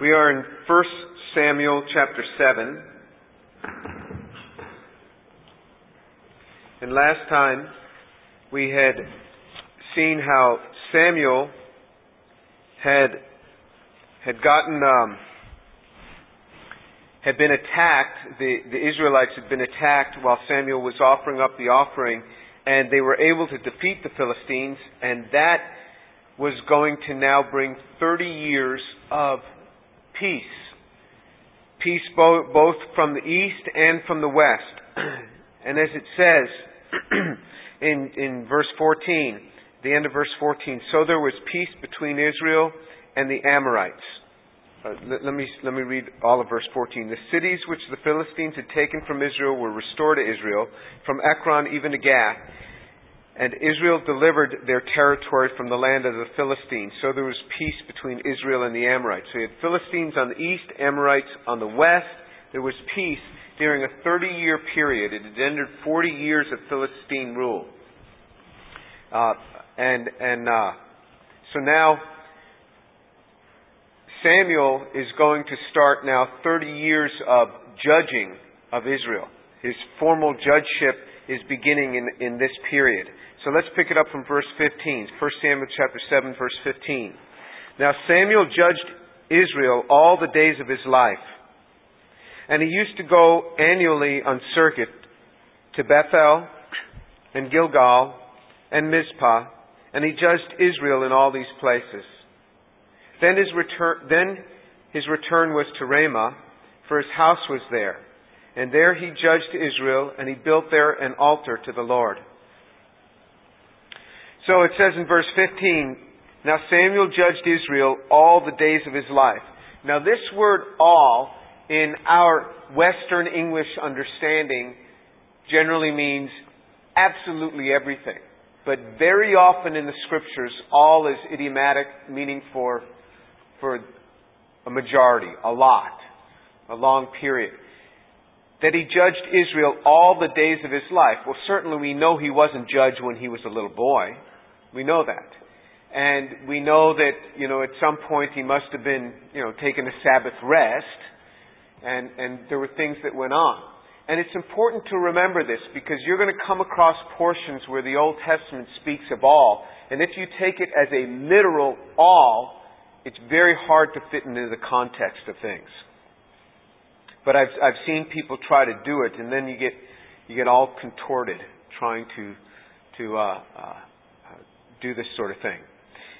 We are in 1 Samuel chapter 7. And last time we had seen how Samuel had had gotten um, had been attacked. The the Israelites had been attacked while Samuel was offering up the offering, and they were able to defeat the Philistines, and that was going to now bring 30 years of peace. Peace both, both from the east and from the west. and as it says in, in verse 14, the end of verse 14, so there was peace between Israel and the Amorites. Uh, let, let, me, let me read all of verse 14. The cities which the Philistines had taken from Israel were restored to Israel, from Ekron even to Gath and Israel delivered their territory from the land of the Philistines. So there was peace between Israel and the Amorites. So you had Philistines on the east, Amorites on the west. There was peace during a 30 year period. It had ended 40 years of Philistine rule. Uh, and and uh, so now Samuel is going to start now 30 years of judging of Israel. His formal judgeship is beginning in, in this period. So let's pick it up from verse 15. 1 Samuel chapter 7 verse 15. Now Samuel judged Israel all the days of his life. And he used to go annually on circuit to Bethel and Gilgal and Mizpah, and he judged Israel in all these places. Then his return, then his return was to Ramah, for his house was there. And there he judged Israel, and he built there an altar to the Lord. So it says in verse 15, Now Samuel judged Israel all the days of his life. Now this word all, in our Western English understanding, generally means absolutely everything. But very often in the scriptures, all is idiomatic, meaning for, for a majority, a lot, a long period. That he judged Israel all the days of his life. Well, certainly we know he wasn't judged when he was a little boy. We know that. And we know that, you know, at some point he must have been, you know, taking a Sabbath rest, and, and there were things that went on. And it's important to remember this because you're going to come across portions where the Old Testament speaks of all, and if you take it as a literal all, it's very hard to fit into the context of things. But I've, I've seen people try to do it, and then you get, you get all contorted trying to, to uh, uh, do this sort of thing.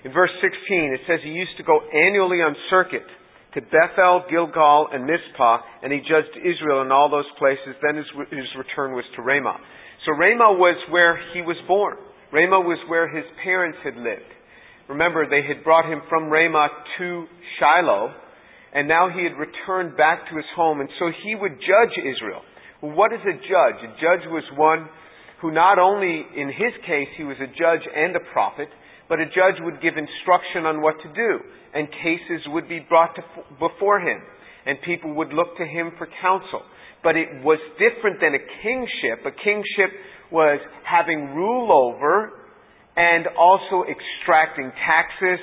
In verse 16, it says he used to go annually on circuit to Bethel, Gilgal, and Mizpah, and he judged Israel in all those places. Then his, his return was to Ramah. So Ramah was where he was born. Ramah was where his parents had lived. Remember, they had brought him from Ramah to Shiloh, and now he had returned back to his home, and so he would judge Israel. What is a judge? A judge was one who not only, in his case, he was a judge and a prophet, but a judge would give instruction on what to do, and cases would be brought to, before him, and people would look to him for counsel. But it was different than a kingship. A kingship was having rule over and also extracting taxes,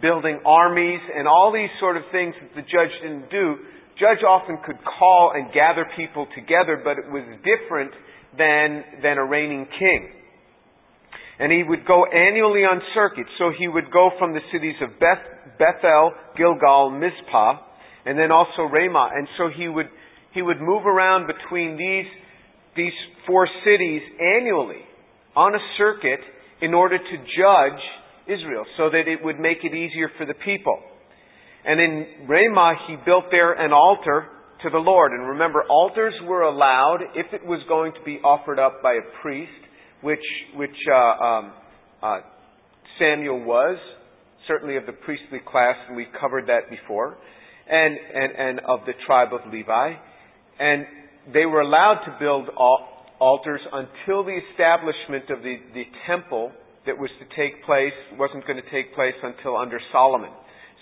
building armies, and all these sort of things that the judge didn't do. Judge often could call and gather people together, but it was different than, than a reigning king. And he would go annually on circuit. So he would go from the cities of Beth, Bethel, Gilgal, Mizpah, and then also Ramah. And so he would, he would move around between these, these four cities annually on a circuit in order to judge Israel so that it would make it easier for the people. And in Ramah, he built there an altar to the Lord. And remember, altars were allowed if it was going to be offered up by a priest, which, which uh, um, uh, Samuel was, certainly of the priestly class, and we covered that before, and, and, and of the tribe of Levi. And they were allowed to build altars until the establishment of the, the temple that was to take place wasn't going to take place until under Solomon.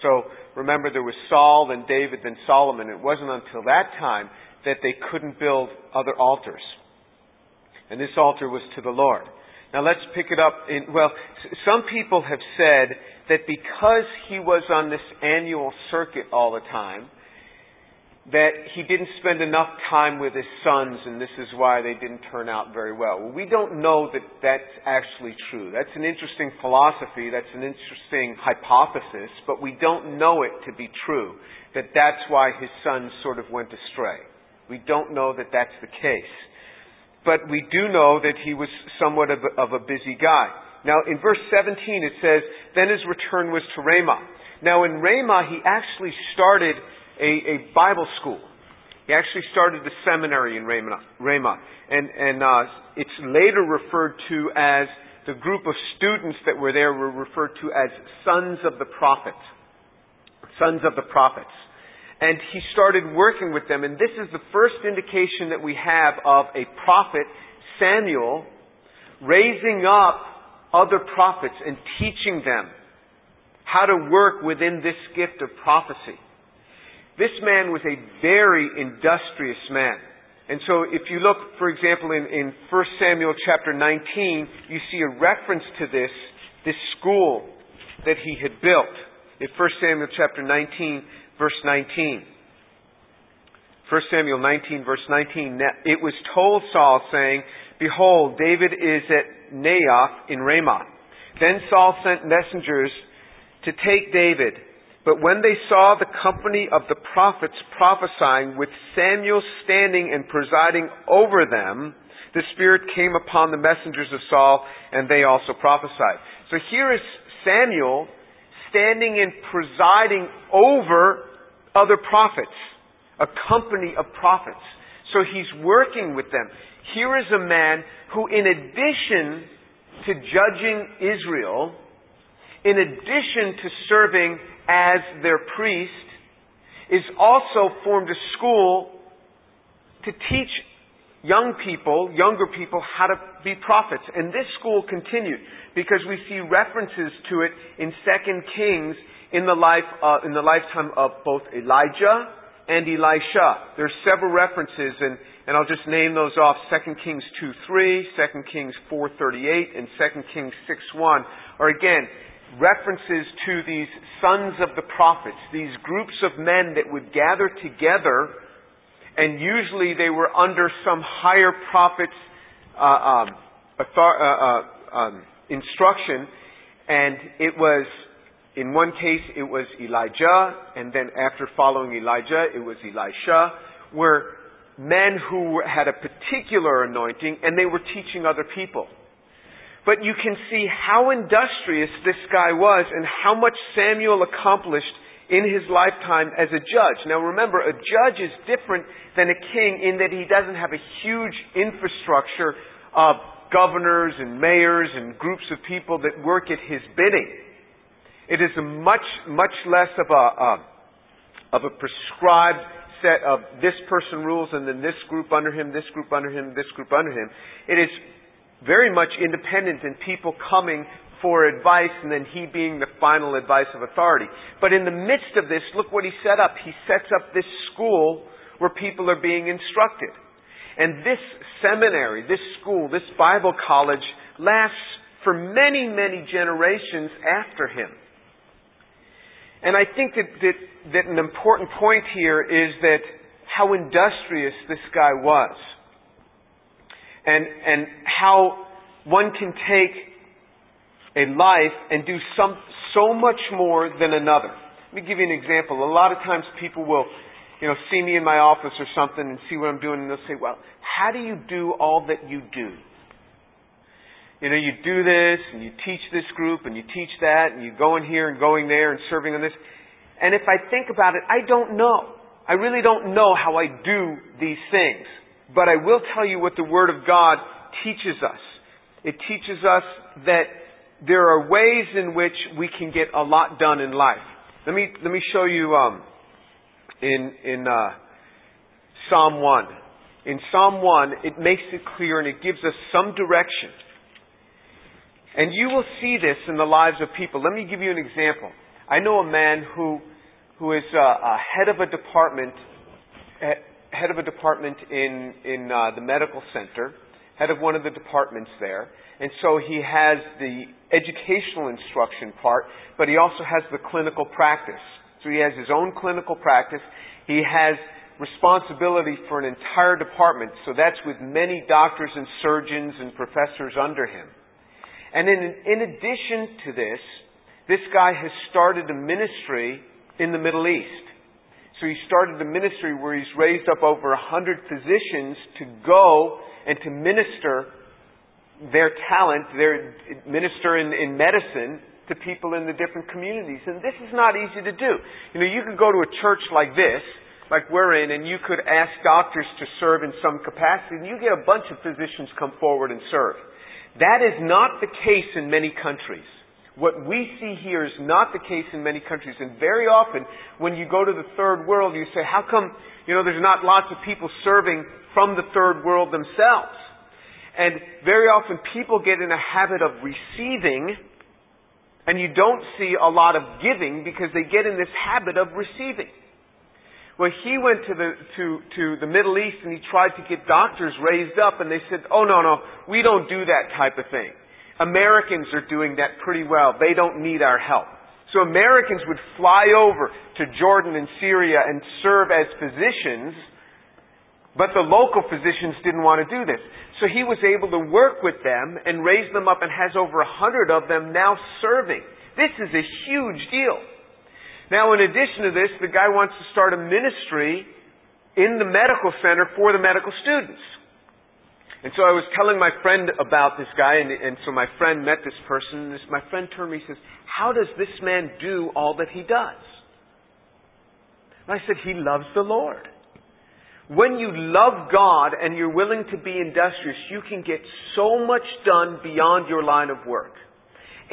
So remember, there was Saul, then David, then Solomon. It wasn't until that time that they couldn't build other altars. And this altar was to the Lord. Now let's pick it up in, well, some people have said that because he was on this annual circuit all the time, that he didn't spend enough time with his sons and this is why they didn't turn out very well. well. We don't know that that's actually true. That's an interesting philosophy, that's an interesting hypothesis, but we don't know it to be true, that that's why his sons sort of went astray. We don't know that that's the case. But we do know that he was somewhat of a, of a busy guy. Now, in verse 17 it says, Then his return was to Ramah. Now, in Ramah, he actually started a, a Bible school. He actually started the seminary in Ramah. And, and uh, it's later referred to as the group of students that were there were referred to as sons of the prophets. Sons of the prophets. And he started working with them. And this is the first indication that we have of a prophet, Samuel, raising up other prophets and teaching them how to work within this gift of prophecy. This man was a very industrious man. And so if you look, for example, in, in 1 Samuel chapter 19, you see a reference to this, this school that he had built. In 1 Samuel chapter 19, verse 19. 1 Samuel 19, verse 19, it was told Saul, saying, Behold, David is at Naioth in Ramah. Then Saul sent messengers to take David. But when they saw the company of the prophets prophesying with Samuel standing and presiding over them, the Spirit came upon the messengers of Saul and they also prophesied. So here is Samuel standing and presiding over other prophets, a company of prophets. So he's working with them. Here is a man who, in addition to judging Israel, in addition to serving as their priest, is also formed a school to teach young people, younger people, how to be prophets. And this school continued because we see references to it in Second Kings in the life uh, in the lifetime of both Elijah and Elisha. There are several references, and, and I'll just name those off: Second Kings two three, Second Kings four thirty eight, and Second Kings six one. Are again references to these sons of the prophets, these groups of men that would gather together, and usually they were under some higher prophet's uh, um, uh, uh, um, instruction, and it was, in one case, it was Elijah, and then after following Elijah, it was Elisha, were men who had a particular anointing, and they were teaching other people. But you can see how industrious this guy was and how much Samuel accomplished in his lifetime as a judge. Now remember, a judge is different than a king in that he doesn't have a huge infrastructure of governors and mayors and groups of people that work at his bidding. It is a much, much less of a, uh, of a prescribed set of this person rules and then this group under him, this group under him, this group under him. It is very much independent and people coming for advice and then he being the final advice of authority. But in the midst of this, look what he set up. He sets up this school where people are being instructed. And this seminary, this school, this Bible college lasts for many, many generations after him. And I think that, that, that an important point here is that how industrious this guy was and, and how one can take a life and do some, so much more than another. Let me give you an example. A lot of times people will, you know, see me in my office or something and see what I'm doing and they'll say, well, how do you do all that you do? You know, you do this and you teach this group and you teach that and you go in here and going there and serving on this. And if I think about it, I don't know. I really don't know how I do these things. But I will tell you what the Word of God teaches us. It teaches us that there are ways in which we can get a lot done in life. Let me let me show you um, in in uh, Psalm one. In Psalm one, it makes it clear and it gives us some direction. And you will see this in the lives of people. Let me give you an example. I know a man who who is uh, a head of a department head of a department in in uh, the medical center, head of one of the departments there. And so he has the educational instruction part, but he also has the clinical practice. So he has his own clinical practice. He has responsibility for an entire department. So that's with many doctors and surgeons and professors under him. And in, in addition to this, this guy has started a ministry in the Middle East. So he started a ministry where he's raised up over a hundred physicians to go and to minister their talent, their minister in, in medicine to people in the different communities. And this is not easy to do. You know, you could go to a church like this, like we're in, and you could ask doctors to serve in some capacity, and you get a bunch of physicians come forward and serve. That is not the case in many countries. What we see here is not the case in many countries. And very often, when you go to the third world, you say, how come, you know, there's not lots of people serving from the third world themselves? And very often people get in a habit of receiving, and you don't see a lot of giving because they get in this habit of receiving. Well, he went to the, to, to the Middle East and he tried to get doctors raised up and they said, oh no, no, we don't do that type of thing. Americans are doing that pretty well. They don't need our help. So Americans would fly over to Jordan and Syria and serve as physicians, but the local physicians didn't want to do this. So he was able to work with them and raise them up and has over a hundred of them now serving. This is a huge deal. Now, in addition to this, the guy wants to start a ministry in the medical center for the medical students. And so I was telling my friend about this guy, and, and so my friend met this person, and this, my friend turned to me and says, How does this man do all that he does? And I said, He loves the Lord. When you love God and you're willing to be industrious, you can get so much done beyond your line of work.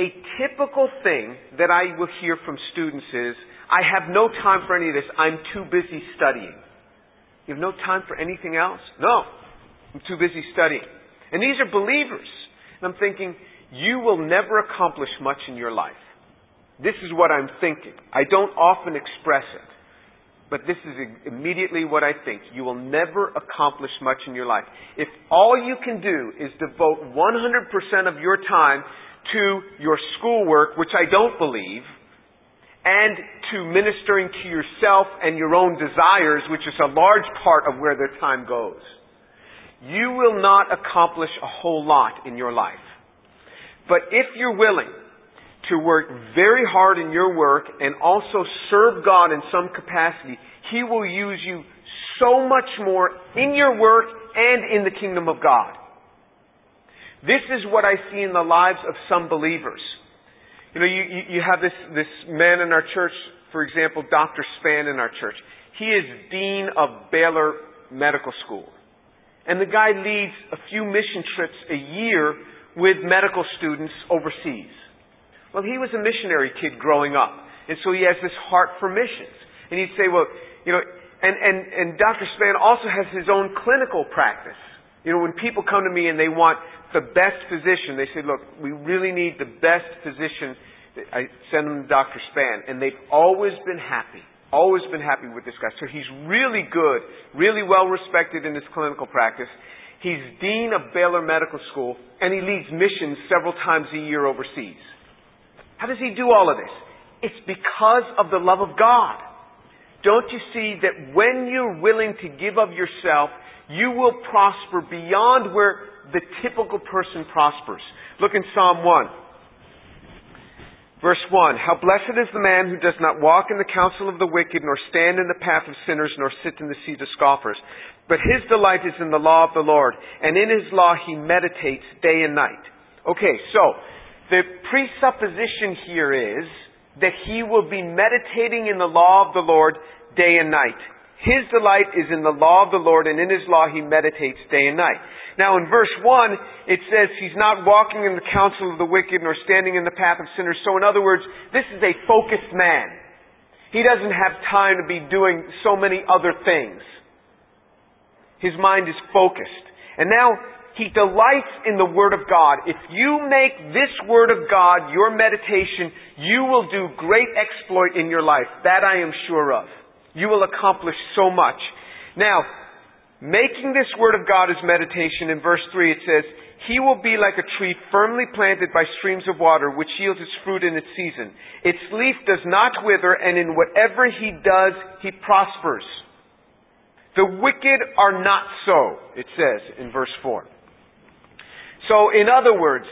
A typical thing that I will hear from students is, I have no time for any of this. I'm too busy studying. You have no time for anything else? No. I'm too busy studying. And these are believers. And I'm thinking, you will never accomplish much in your life. This is what I'm thinking. I don't often express it. But this is immediately what I think. You will never accomplish much in your life. If all you can do is devote 100% of your time to your schoolwork, which I don't believe, and to ministering to yourself and your own desires, which is a large part of where their time goes you will not accomplish a whole lot in your life. But if you're willing to work very hard in your work and also serve God in some capacity, He will use you so much more in your work and in the kingdom of God. This is what I see in the lives of some believers. You know, you, you have this, this man in our church, for example, Dr. Span in our church. He is Dean of Baylor Medical School. And the guy leads a few mission trips a year with medical students overseas. Well, he was a missionary kid growing up. And so he has this heart for missions. And he'd say, well, you know, and, and, and Dr. Span also has his own clinical practice. You know, when people come to me and they want the best physician, they say, look, we really need the best physician. I send them to Dr. Span. And they've always been happy. Always been happy with this guy. So he's really good, really well respected in his clinical practice. He's dean of Baylor Medical School, and he leads missions several times a year overseas. How does he do all of this? It's because of the love of God. Don't you see that when you're willing to give of yourself, you will prosper beyond where the typical person prospers? Look in Psalm 1. Verse 1 How blessed is the man who does not walk in the counsel of the wicked, nor stand in the path of sinners, nor sit in the seat of scoffers. But his delight is in the law of the Lord, and in his law he meditates day and night. Okay, so the presupposition here is that he will be meditating in the law of the Lord day and night. His delight is in the law of the Lord, and in his law he meditates day and night. Now in verse 1, it says he's not walking in the counsel of the wicked nor standing in the path of sinners. So in other words, this is a focused man. He doesn't have time to be doing so many other things. His mind is focused. And now he delights in the Word of God. If you make this Word of God your meditation, you will do great exploit in your life. That I am sure of. You will accomplish so much. Now, Making this word of God his meditation, in verse 3 it says, He will be like a tree firmly planted by streams of water, which yields its fruit in its season. Its leaf does not wither, and in whatever he does, he prospers. The wicked are not so, it says in verse 4. So, in other words,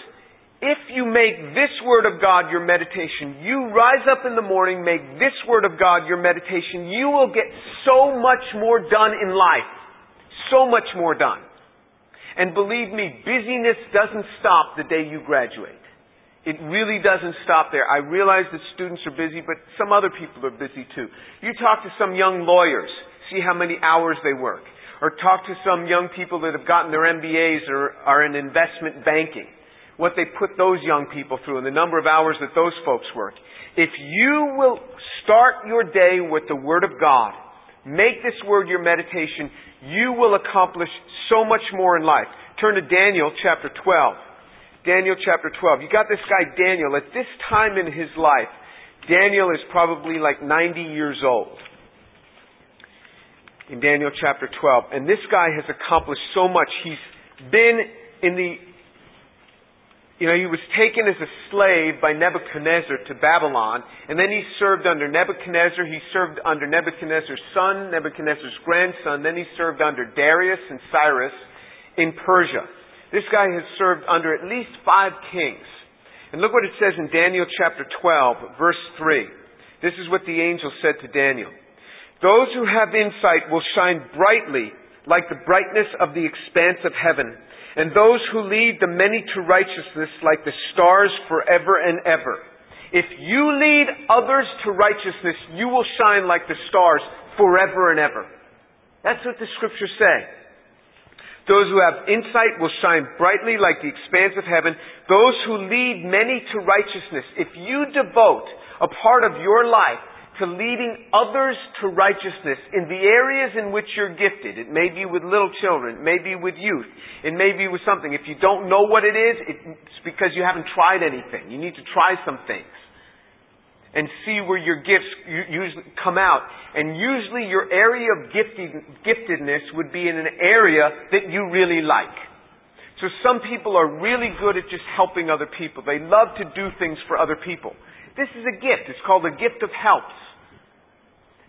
if you make this Word of God your meditation, you rise up in the morning, make this Word of God your meditation, you will get so much more done in life. So much more done. And believe me, busyness doesn't stop the day you graduate. It really doesn't stop there. I realize that students are busy, but some other people are busy too. You talk to some young lawyers, see how many hours they work. Or talk to some young people that have gotten their MBAs or are in investment banking what they put those young people through and the number of hours that those folks work. If you will start your day with the Word of God, make this Word your meditation, you will accomplish so much more in life. Turn to Daniel chapter 12. Daniel chapter 12. You got this guy Daniel. At this time in his life, Daniel is probably like 90 years old. In Daniel chapter 12. And this guy has accomplished so much. He's been in the you know, he was taken as a slave by Nebuchadnezzar to Babylon, and then he served under Nebuchadnezzar. He served under Nebuchadnezzar's son, Nebuchadnezzar's grandson. Then he served under Darius and Cyrus in Persia. This guy has served under at least five kings. And look what it says in Daniel chapter 12, verse 3. This is what the angel said to Daniel. Those who have insight will shine brightly like the brightness of the expanse of heaven and those who lead the many to righteousness like the stars forever and ever. If you lead others to righteousness, you will shine like the stars forever and ever. That's what the scriptures say. Those who have insight will shine brightly like the expanse of heaven. Those who lead many to righteousness. If you devote a part of your life to leading others to righteousness in the areas in which you're gifted. It may be with little children, it may be with youth, it may be with something. If you don't know what it is, it's because you haven't tried anything. You need to try some things and see where your gifts usually come out. And usually your area of giftedness would be in an area that you really like. So some people are really good at just helping other people. They love to do things for other people. This is a gift. It's called a gift of helps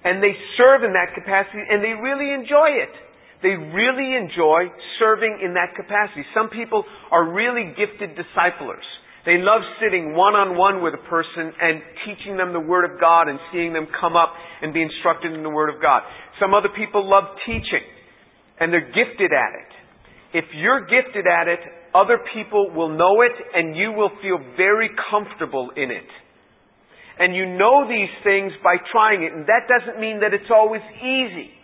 and they serve in that capacity and they really enjoy it. They really enjoy serving in that capacity. Some people are really gifted disciplers. They love sitting one on one with a person and teaching them the Word of God and seeing them come up and be instructed in the Word of God. Some other people love teaching and they're gifted at it. If you're gifted at it, other people will know it and you will feel very comfortable in it. And you know these things by trying it. And that doesn't mean that it's always easy.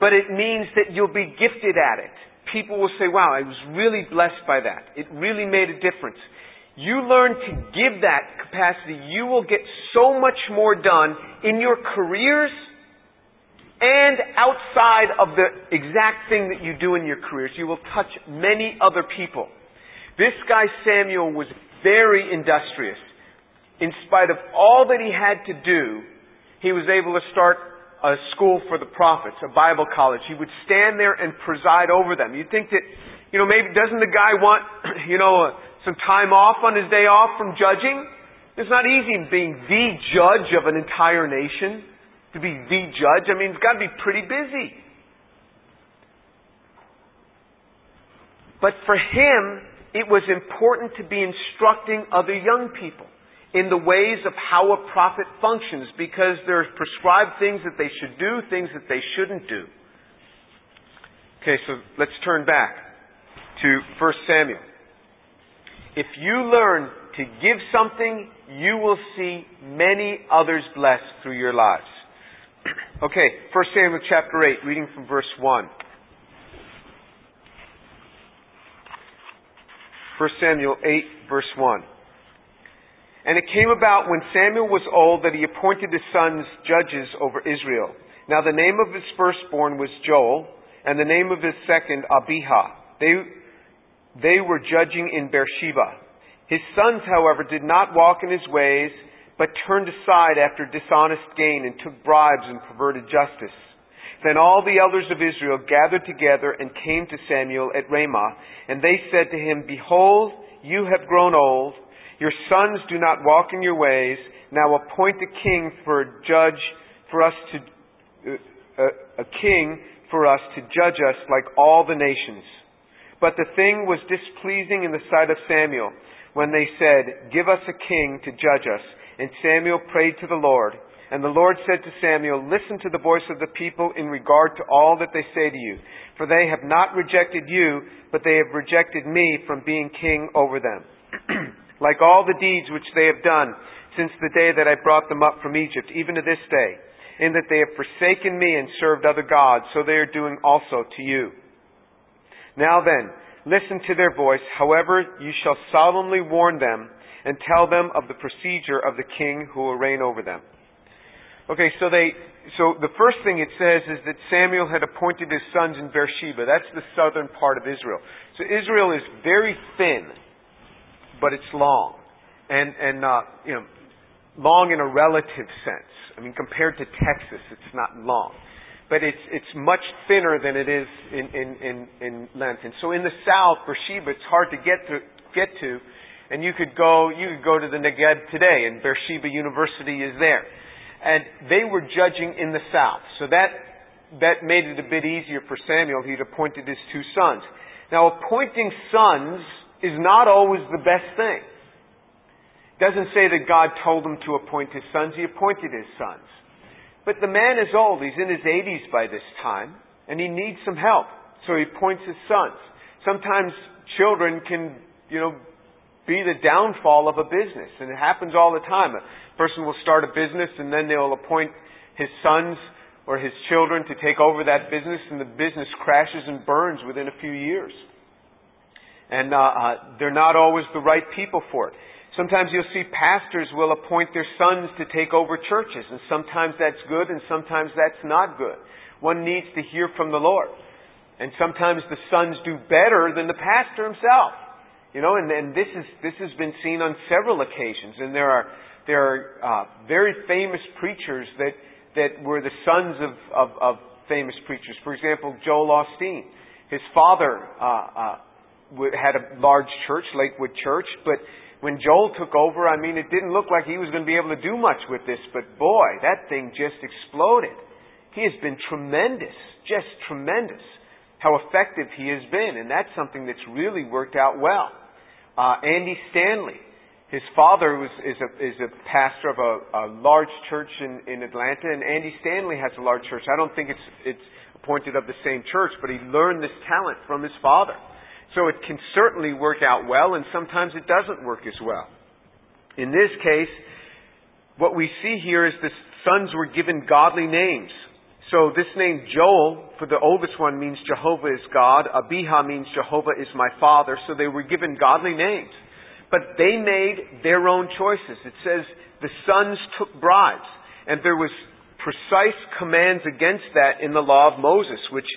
But it means that you'll be gifted at it. People will say, wow, I was really blessed by that. It really made a difference. You learn to give that capacity, you will get so much more done in your careers and outside of the exact thing that you do in your careers. You will touch many other people. This guy Samuel was very industrious in spite of all that he had to do, he was able to start a school for the prophets, a Bible college. He would stand there and preside over them. You'd think that, you know, maybe doesn't the guy want, you know, uh, some time off on his day off from judging? It's not easy being the judge of an entire nation, to be the judge. I mean, it's got to be pretty busy. But for him, it was important to be instructing other young people in the ways of how a prophet functions because there are prescribed things that they should do, things that they shouldn't do. Okay, so let's turn back to 1 Samuel. If you learn to give something, you will see many others blessed through your lives. okay, 1 Samuel chapter 8, reading from verse 1. 1 Samuel 8, verse 1. And it came about when Samuel was old that he appointed his sons judges over Israel. Now the name of his firstborn was Joel, and the name of his second Abijah. They, they were judging in Beersheba. His sons, however, did not walk in his ways, but turned aside after dishonest gain and took bribes and perverted justice. Then all the elders of Israel gathered together and came to Samuel at Ramah, and they said to him, Behold, you have grown old, your sons do not walk in your ways, now appoint a king for a judge for us to, uh, a, a king for us to judge us like all the nations. But the thing was displeasing in the sight of Samuel when they said, Give us a king to judge us. And Samuel prayed to the Lord. And the Lord said to Samuel, Listen to the voice of the people in regard to all that they say to you. For they have not rejected you, but they have rejected me from being king over them. Like all the deeds which they have done since the day that I brought them up from Egypt, even to this day, in that they have forsaken me and served other gods, so they are doing also to you. Now then, listen to their voice. However, you shall solemnly warn them and tell them of the procedure of the king who will reign over them. Okay, so they, so the first thing it says is that Samuel had appointed his sons in Beersheba. That's the southern part of Israel. So Israel is very thin, but it's long, and and uh, you know, long in a relative sense. I mean, compared to Texas, it's not long, but it's it's much thinner than it is in in in, in length. And so in the south, Beersheba, it's hard to get to get to, and you could go you could go to the Negev today, and Beersheba University is there and they were judging in the south. So that that made it a bit easier for Samuel. He'd appointed his two sons. Now, appointing sons is not always the best thing. It doesn't say that God told him to appoint his sons. He appointed his sons. But the man is old. He's in his 80s by this time, and he needs some help. So he appoints his sons. Sometimes children can, you know, be the downfall of a business, and it happens all the time A person will start a business and then they'll appoint his sons or his children to take over that business and the business crashes and burns within a few years. And uh, uh, they're not always the right people for it. Sometimes you'll see pastors will appoint their sons to take over churches, and sometimes that's good and sometimes that's not good. One needs to hear from the Lord. And sometimes the sons do better than the pastor himself. You know, and, and this is this has been seen on several occasions, and there are there are uh, very famous preachers that, that were the sons of, of, of famous preachers. For example, Joel Osteen. His father uh, uh, had a large church, Lakewood Church, but when Joel took over, I mean, it didn't look like he was going to be able to do much with this, but boy, that thing just exploded. He has been tremendous, just tremendous, how effective he has been, and that's something that's really worked out well. Uh, Andy Stanley, his father was, is, a, is a pastor of a, a large church in, in Atlanta, and Andy Stanley has a large church. I don't think it's, it's appointed of the same church, but he learned this talent from his father. So it can certainly work out well, and sometimes it doesn't work as well. In this case, what we see here is the sons were given godly names. So this name Joel, for the oldest one, means Jehovah is God. Abijah means Jehovah is my father. So they were given godly names. But they made their own choices. It says the sons took bribes. And there was precise commands against that in the law of Moses, which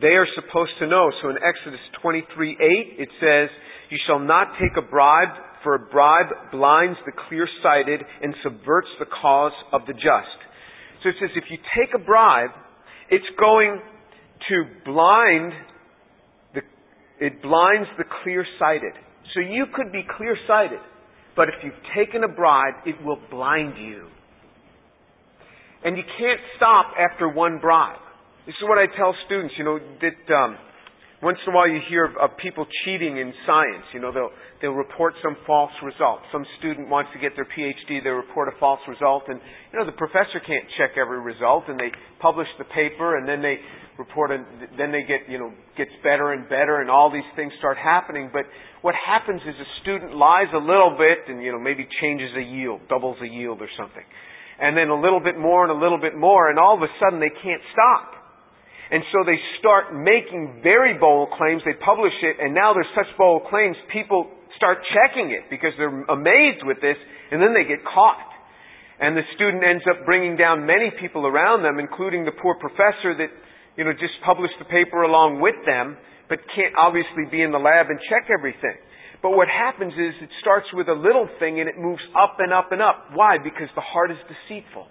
they are supposed to know. So in Exodus 23 8, it says, You shall not take a bribe, for a bribe blinds the clear sighted and subverts the cause of the just. So it says, if you take a bribe, it's going to blind the, it blinds the clear sighted. So you could be clear sighted, but if you've taken a bribe, it will blind you. And you can't stop after one bribe. This is what I tell students, you know, that um, once in a while you hear of, of people cheating in science. You know, they'll, they'll report some false result. Some student wants to get their PhD, they report a false result, and, you know, the professor can't check every result, and they publish the paper, and then they report, and then they get, you know, gets better and better, and all these things start happening. But what happens is a student lies a little bit, and, you know, maybe changes a yield, doubles a yield or something. And then a little bit more and a little bit more, and all of a sudden they can't stop. And so they start making very bold claims. They publish it, and now there's such bold claims, people start checking it because they're amazed with this, and then they get caught. And the student ends up bringing down many people around them, including the poor professor that you know, just published the paper along with them, but can't obviously be in the lab and check everything. But what happens is it starts with a little thing and it moves up and up and up. Why? Because the heart is deceitful.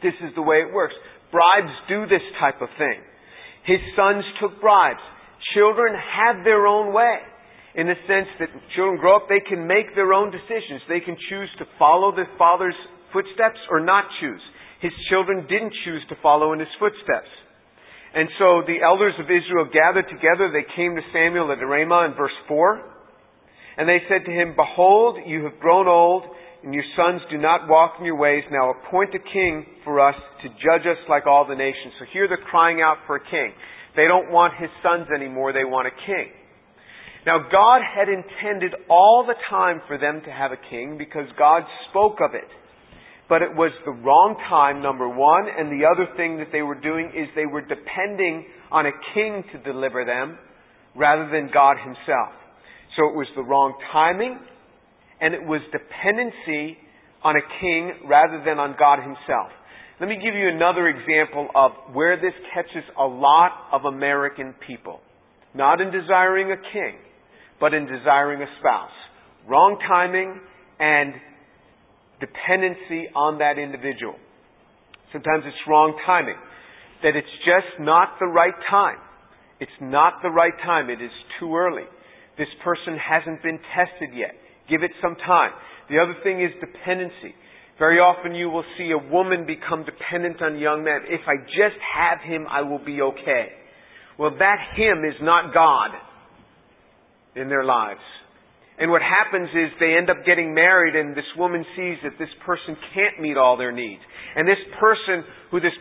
This is the way it works. Bribes do this type of thing. His sons took bribes. Children have their own way in the sense that children grow up, they can make their own decisions. They can choose to follow their father's footsteps or not choose. His children didn't choose to follow in his footsteps. And so the elders of Israel gathered together. They came to Samuel at Ramah in verse 4. And they said to him, Behold, you have grown old, and your sons do not walk in your ways. Now appoint a king for us to judge us like all the nations. So here they're crying out for a king. They don't want his sons anymore. They want a king. Now God had intended all the time for them to have a king because God spoke of it. But it was the wrong time, number one, and the other thing that they were doing is they were depending on a king to deliver them rather than God himself. So it was the wrong timing, and it was dependency on a king rather than on God himself. Let me give you another example of where this catches a lot of American people. Not in desiring a king, but in desiring a spouse. Wrong timing and dependency on that individual. Sometimes it's wrong timing. That it's just not the right time. It's not the right time. It is too early. This person hasn't been tested yet. Give it some time. The other thing is dependency. Very often you will see a woman become dependent on a young man. If I just have him, I will be okay. Well, that him is not God in their lives. And what happens is they end up getting married and this woman sees that this person can't meet all their needs. And this person who this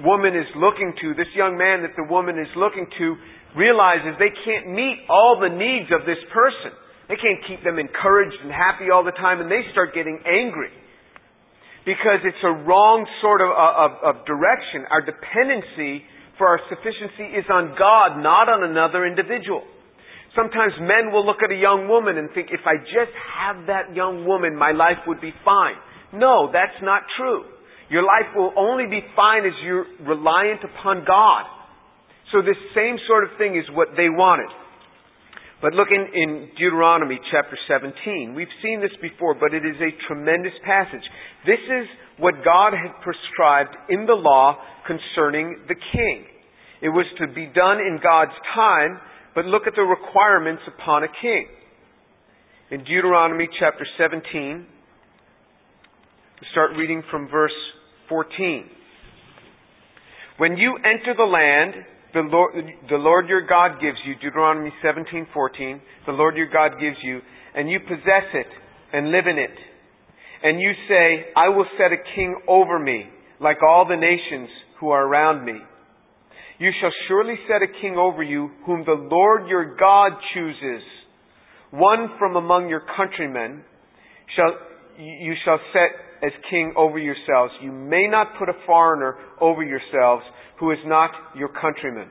woman is looking to, this young man that the woman is looking to, realizes they can't meet all the needs of this person. They can't keep them encouraged and happy all the time and they start getting angry. Because it's a wrong sort of, uh, of, of direction. Our dependency for our sufficiency is on God, not on another individual. Sometimes men will look at a young woman and think, if I just have that young woman, my life would be fine. No, that's not true. Your life will only be fine as you're reliant upon God. So this same sort of thing is what they wanted. But look in, in Deuteronomy chapter 17. We've seen this before, but it is a tremendous passage. This is what God had prescribed in the law concerning the king. It was to be done in God's time, but look at the requirements upon a king. In Deuteronomy chapter 17, we start reading from verse 14. When you enter the land the Lord, the Lord your God gives you, Deuteronomy 17:14, the Lord your God gives you, and you possess it and live in it, and you say, I will set a king over me, like all the nations who are around me. You shall surely set a king over you, whom the Lord your God chooses. One from among your countrymen shall, you shall set as king over yourselves. You may not put a foreigner over yourselves who is not your countryman.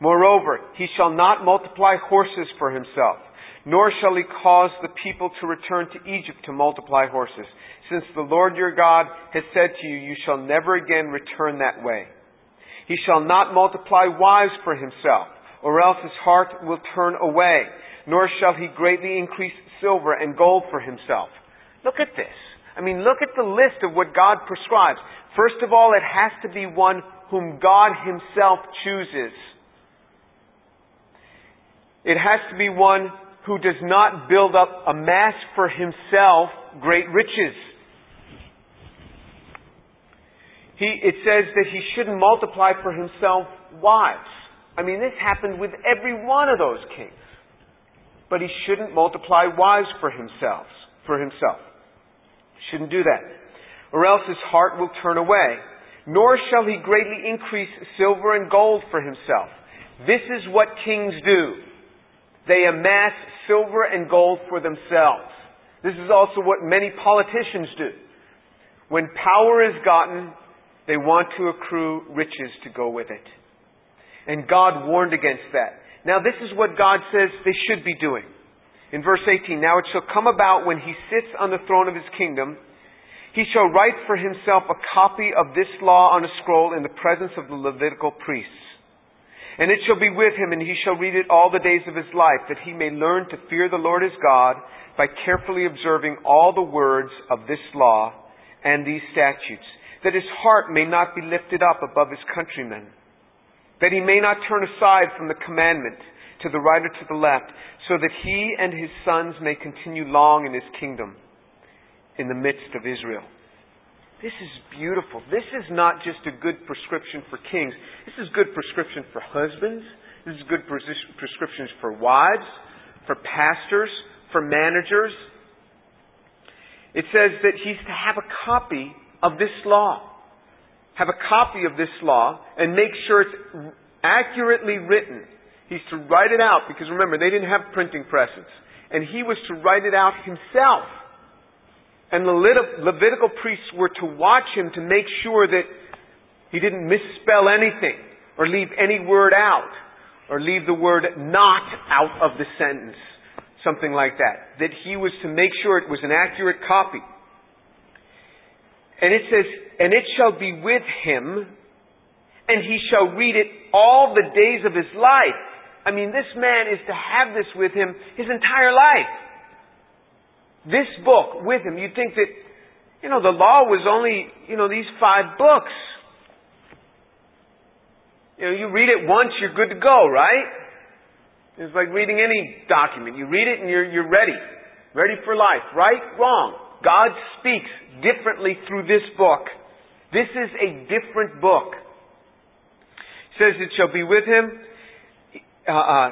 Moreover, he shall not multiply horses for himself, nor shall he cause the people to return to Egypt to multiply horses, since the Lord your God has said to you, you shall never again return that way. He shall not multiply wives for himself, or else his heart will turn away, nor shall he greatly increase silver and gold for himself. Look at this. I mean, look at the list of what God prescribes. First of all, it has to be one whom God himself chooses. It has to be one who does not build up, a mass for himself great riches. He, it says that he shouldn't multiply for himself wives. I mean, this happened with every one of those kings. But he shouldn't multiply wives for himself. For himself, shouldn't do that, or else his heart will turn away. Nor shall he greatly increase silver and gold for himself. This is what kings do. They amass silver and gold for themselves. This is also what many politicians do. When power is gotten, they want to accrue riches to go with it. And God warned against that. Now this is what God says they should be doing. In verse 18, Now it shall come about when he sits on the throne of his kingdom, he shall write for himself a copy of this law on a scroll in the presence of the Levitical priests. And it shall be with him, and he shall read it all the days of his life, that he may learn to fear the Lord his God by carefully observing all the words of this law and these statutes that his heart may not be lifted up above his countrymen, that he may not turn aside from the commandment to the right or to the left, so that he and his sons may continue long in his kingdom in the midst of Israel. This is beautiful. This is not just a good prescription for kings. This is good prescription for husbands. This is good prescriptions for wives, for pastors, for managers. It says that he's to have a copy of this law. Have a copy of this law and make sure it's accurately written. He's to write it out because remember, they didn't have printing presses. And he was to write it out himself. And the Levitical priests were to watch him to make sure that he didn't misspell anything or leave any word out or leave the word not out of the sentence. Something like that. That he was to make sure it was an accurate copy. And it says, and it shall be with him, and he shall read it all the days of his life. I mean, this man is to have this with him his entire life this book with him. You'd think that, you know, the law was only, you know, these five books. You know, you read it once, you're good to go, right? It's like reading any document. You read it and you're, you're ready. Ready for life. Right? Wrong. God speaks differently through this book. This is a different book. It says it shall be with him. Uh, uh,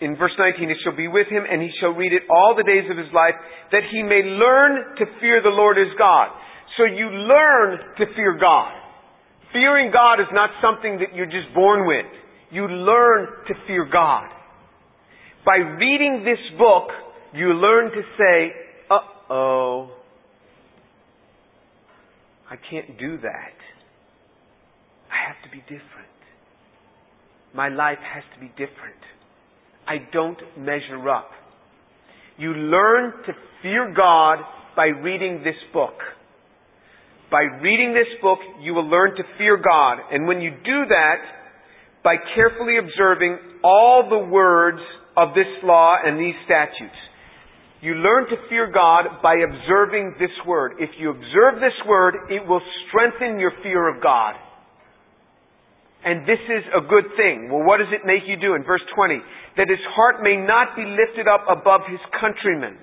in verse 19, it shall be with him, and he shall read it all the days of his life, that he may learn to fear the Lord his God. So you learn to fear God. Fearing God is not something that you're just born with. You learn to fear God. By reading this book, you learn to say, uh-oh, I can't do that. I have to be different. My life has to be different. I don't measure up. You learn to fear God by reading this book. By reading this book, you will learn to fear God. And when you do that, by carefully observing all the words of this law and these statutes, you learn to fear God by observing this word. If you observe this word, it will strengthen your fear of God. And this is a good thing. Well, what does it make you do? In verse 20, that his heart may not be lifted up above his countrymen.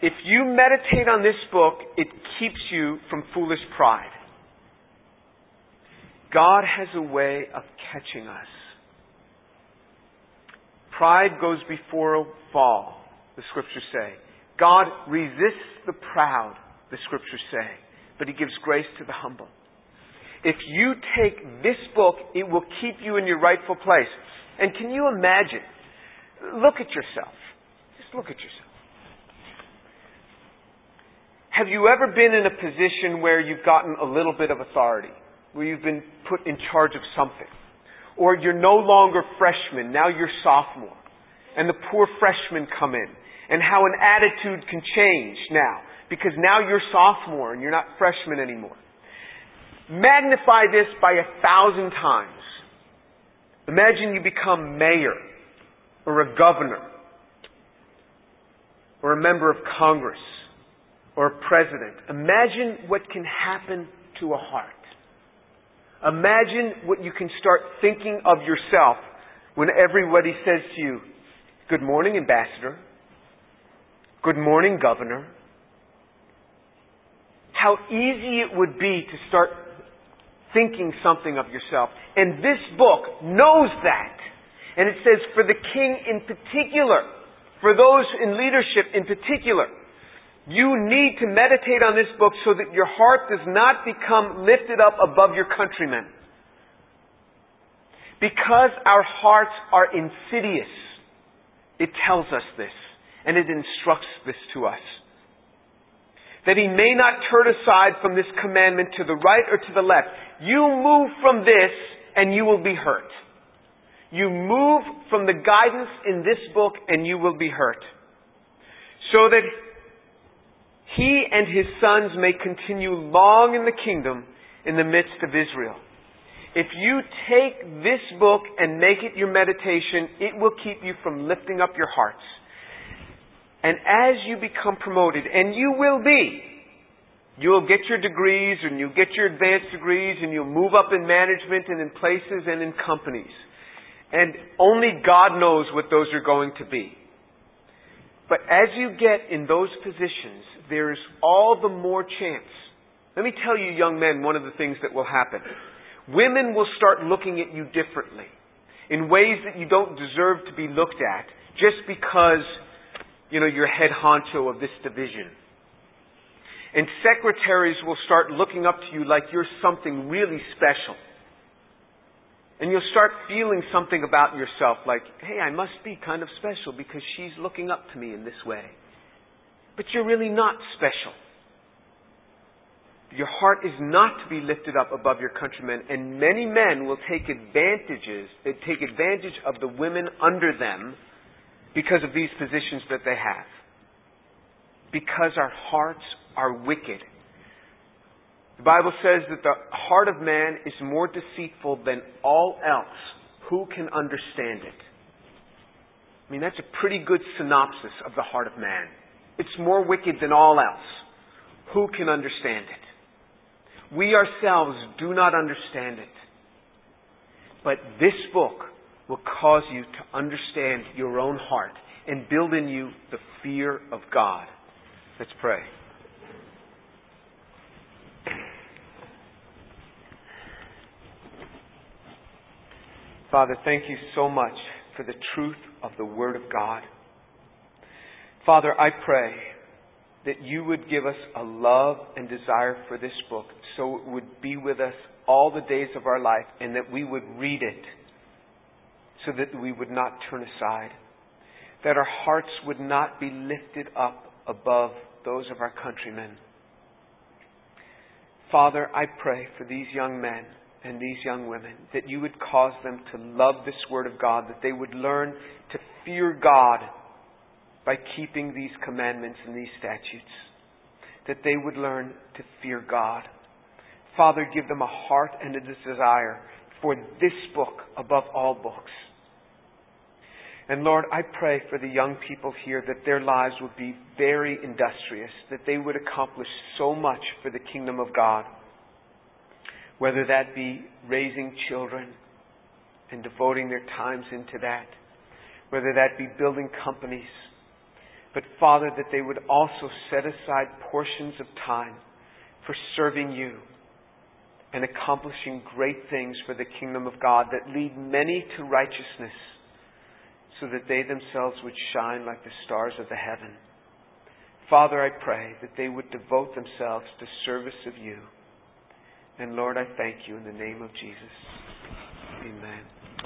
If you meditate on this book, it keeps you from foolish pride. God has a way of catching us. Pride goes before a fall, the scriptures say. God resists the proud, the scriptures say, but he gives grace to the humble. If you take this book, it will keep you in your rightful place. And can you imagine? Look at yourself. Just look at yourself. Have you ever been in a position where you've gotten a little bit of authority? Where you've been put in charge of something? Or you're no longer freshman, now you're sophomore. And the poor freshmen come in. And how an attitude can change now. Because now you're sophomore and you're not freshman anymore. Magnify this by a thousand times. Imagine you become mayor or a governor or a member of Congress or a president. Imagine what can happen to a heart. Imagine what you can start thinking of yourself when everybody says to you, Good morning, Ambassador. Good morning, Governor. How easy it would be to start thinking something of yourself. And this book knows that. And it says, for the king in particular, for those in leadership in particular, you need to meditate on this book so that your heart does not become lifted up above your countrymen. Because our hearts are insidious, it tells us this, and it instructs this to us that he may not turn aside from this commandment to the right or to the left. You move from this and you will be hurt. You move from the guidance in this book and you will be hurt. So that he and his sons may continue long in the kingdom in the midst of Israel. If you take this book and make it your meditation, it will keep you from lifting up your hearts. And as you become promoted, and you will be, You'll get your degrees and you'll get your advanced degrees and you'll move up in management and in places and in companies. And only God knows what those are going to be. But as you get in those positions, there's all the more chance. Let me tell you, young men, one of the things that will happen. Women will start looking at you differently in ways that you don't deserve to be looked at just because, you know, you're head honcho of this division. And secretaries will start looking up to you like you're something really special. And you'll start feeling something about yourself like, hey, I must be kind of special because she's looking up to me in this way. But you're really not special. Your heart is not to be lifted up above your countrymen, and many men will take advantages, take advantage of the women under them because of these positions that they have. Because our hearts are wicked. The Bible says that the heart of man is more deceitful than all else. Who can understand it? I mean, that's a pretty good synopsis of the heart of man. It's more wicked than all else. Who can understand it? We ourselves do not understand it. But this book will cause you to understand your own heart and build in you the fear of God. Let's pray. Father, thank you so much for the truth of the Word of God. Father, I pray that you would give us a love and desire for this book so it would be with us all the days of our life and that we would read it so that we would not turn aside. That our hearts would not be lifted up above those of our countrymen. Father, I pray for these young men and these young women, that you would cause them to love this Word of God, that they would learn to fear God by keeping these commandments and these statutes, that they would learn to fear God. Father, give them a heart and a desire for this book above all books. And Lord, I pray for the young people here that their lives would be very industrious, that they would accomplish so much for the kingdom of God whether that be raising children and devoting their times into that, whether that be building companies, but Father, that they would also set aside portions of time for serving you and accomplishing great things for the kingdom of God that lead many to righteousness so that they themselves would shine like the stars of the heaven. Father, I pray that they would devote themselves to service of you. And Lord, I thank you in the name of Jesus. Amen.